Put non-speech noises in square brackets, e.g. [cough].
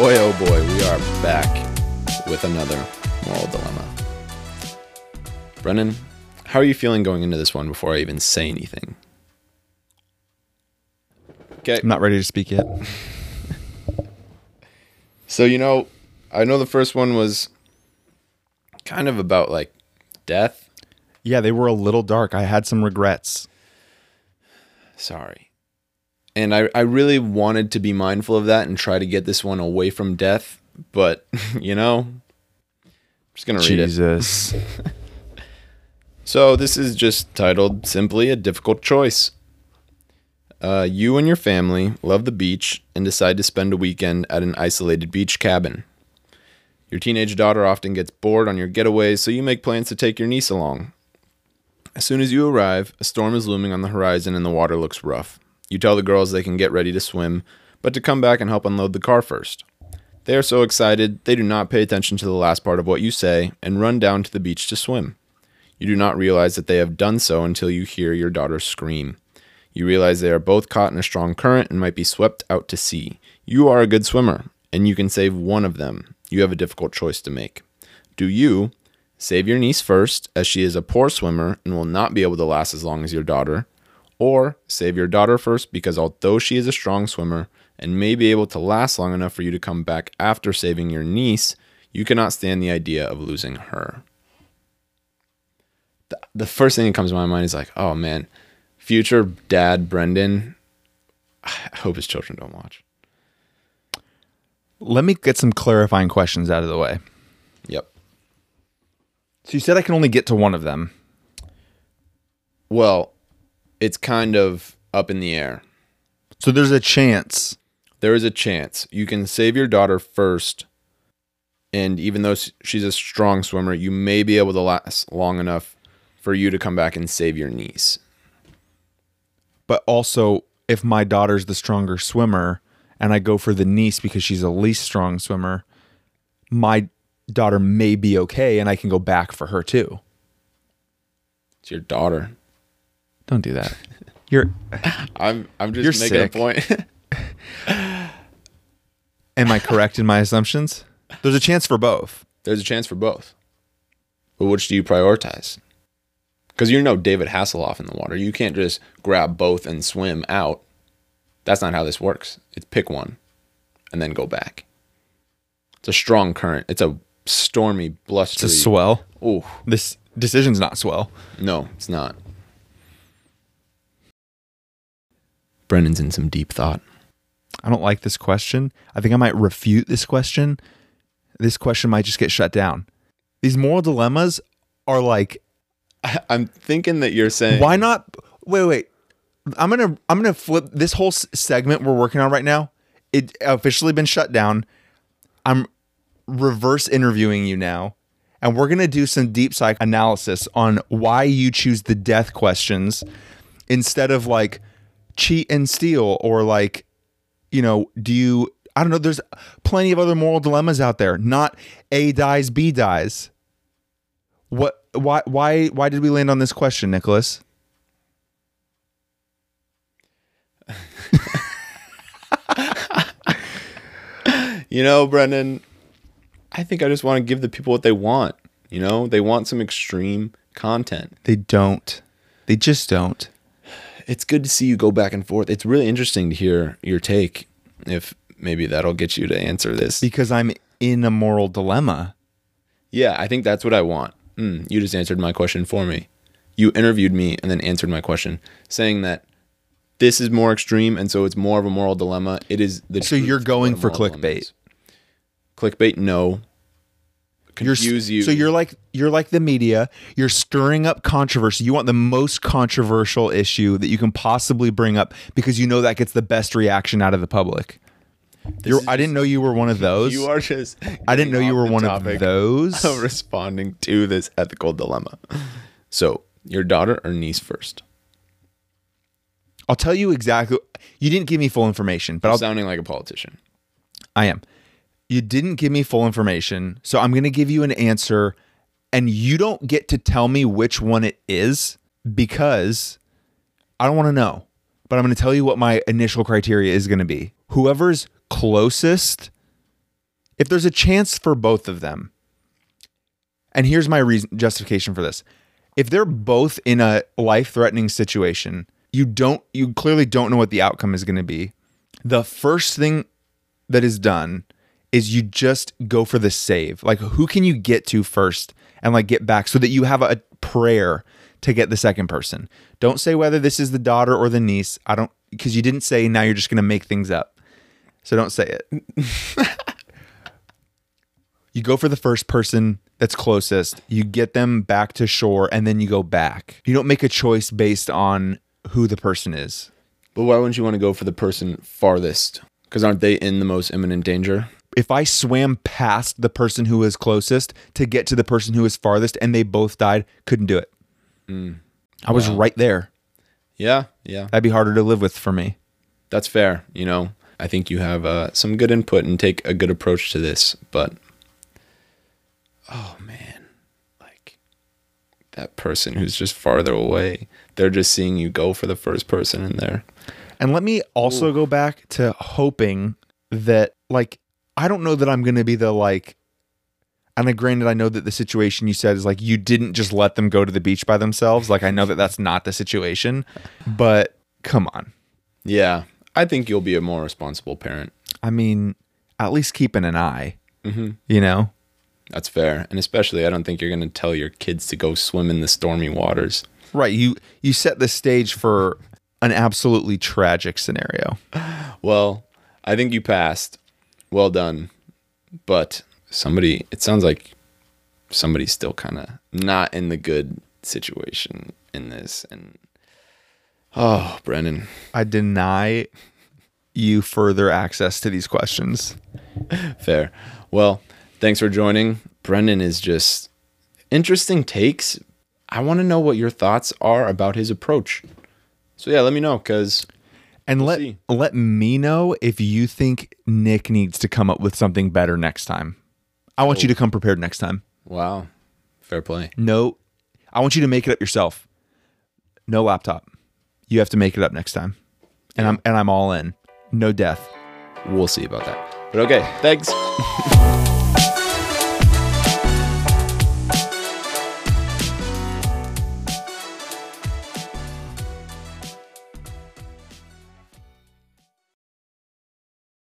Boy, oh boy, we are back with another moral dilemma. Brennan, how are you feeling going into this one before I even say anything? Okay. I'm not ready to speak yet. [laughs] So, you know, I know the first one was kind of about like death. Yeah, they were a little dark. I had some regrets. Sorry. And I, I really wanted to be mindful of that and try to get this one away from death. But, [laughs] you know, I'm just going to read it. Jesus. [laughs] So this is just titled simply a difficult choice. Uh, you and your family love the beach and decide to spend a weekend at an isolated beach cabin. Your teenage daughter often gets bored on your getaways, so you make plans to take your niece along. As soon as you arrive, a storm is looming on the horizon and the water looks rough. You tell the girls they can get ready to swim, but to come back and help unload the car first. They are so excited, they do not pay attention to the last part of what you say and run down to the beach to swim. You do not realize that they have done so until you hear your daughter scream. You realize they are both caught in a strong current and might be swept out to sea. You are a good swimmer, and you can save one of them. You have a difficult choice to make. Do you save your niece first, as she is a poor swimmer and will not be able to last as long as your daughter? Or save your daughter first because although she is a strong swimmer and may be able to last long enough for you to come back after saving your niece, you cannot stand the idea of losing her the, the first thing that comes to my mind is like, oh man, future dad Brendan. [sighs] I hope his children don't watch. Let me get some clarifying questions out of the way. Yep. So you said I can only get to one of them. Well, it's kind of up in the air. So there's a chance. There is a chance you can save your daughter first. And even though she's a strong swimmer, you may be able to last long enough for you to come back and save your niece. But also, if my daughter's the stronger swimmer and I go for the niece because she's the least strong swimmer, my daughter may be okay and I can go back for her too. It's your daughter. Don't do that. [laughs] You're [laughs] I'm I'm just You're making sick. a point. [laughs] am I correct in my assumptions? There's a chance for both. There's a chance for both. But which do you prioritize? Because you're no David Hasselhoff in the water. You can't just grab both and swim out. That's not how this works. It's pick one and then go back. It's a strong current. It's a stormy, blustery. It's blustery. a swell. Oh, This decision's not swell. no, it's not. Brendan's in some deep thought. I don't like this question. I think I might refute this question. This question might just get shut down. These moral dilemmas are like, [laughs] I'm thinking that you're saying why not? Wait, wait. I'm gonna I'm gonna flip this whole s- segment we're working on right now. It officially been shut down. I'm reverse interviewing you now, and we're gonna do some deep psych analysis on why you choose the death questions instead of like cheat and steal or like you know do you I don't know. There's plenty of other moral dilemmas out there. Not A dies, B dies. What? Why? Why? Why did we land on this question, Nicholas? You know, Brendan, I think I just want to give the people what they want. You know, they want some extreme content. They don't. They just don't. It's good to see you go back and forth. It's really interesting to hear your take. If maybe that'll get you to answer this. Because I'm in a moral dilemma. Yeah, I think that's what I want. Mm, you just answered my question for me. You interviewed me and then answered my question, saying that this is more extreme and so it's more of a moral dilemma. It is the So you're going for clickbait. is. Clickbait, no. You're you. So you're like you're like the media. You're stirring up controversy. You want the most controversial issue that you can possibly bring up because you know that gets the best reaction out of the public. I didn't know you were one of those. You are just. I didn't know you were one of those. Of responding to this ethical dilemma. So, your daughter or niece first? I'll tell you exactly. You didn't give me full information, but I'll Sounding like a politician. I am. You didn't give me full information, so I'm going to give you an answer, and you don't get to tell me which one it is because I don't want to know. But I'm going to tell you what my initial criteria is going to be. Whoever's closest if there's a chance for both of them, and here's my reason justification for this. If they're both in a life-threatening situation, you don't you clearly don't know what the outcome is going to be. The first thing that is done is you just go for the save. Like who can you get to first and like get back so that you have a prayer to get the second person. Don't say whether this is the daughter or the niece. I don't because you didn't say now you're just going to make things up. So don't say it. [laughs] you go for the first person that's closest. You get them back to shore and then you go back. You don't make a choice based on who the person is. But why wouldn't you want to go for the person farthest? Because aren't they in the most imminent danger? If I swam past the person who was closest to get to the person who was farthest and they both died, couldn't do it. I was right there. Yeah, yeah. That'd be harder to live with for me. That's fair. You know, I think you have uh, some good input and take a good approach to this. But, oh man, like that person who's just farther away, they're just seeing you go for the first person in there. And let me also go back to hoping that, like, I don't know that I'm going to be the, like, and granted, I know that the situation you said is like you didn't just let them go to the beach by themselves. Like, I know that that's not the situation, but come on. Yeah, I think you'll be a more responsible parent. I mean, at least keeping an eye, mm-hmm. you know? That's fair. And especially, I don't think you're going to tell your kids to go swim in the stormy waters. Right. You, you set the stage for an absolutely tragic scenario. Well, I think you passed. Well done. But somebody, it sounds like somebody's still kind of not in the good situation in this. And oh, Brennan, I deny you further access to these questions. [laughs] fair. Well, thanks for joining. Brendan is just interesting takes. I want to know what your thoughts are about his approach. So yeah, let me know because And let see. let me know if you think Nick needs to come up with something better next time. I want you to come prepared next time. wow, fair play. No, I want you to make it up yourself. No laptop. You have to make it up next time. And I'm and I'm all in. No death. We'll see about that. But okay, thanks. [laughs]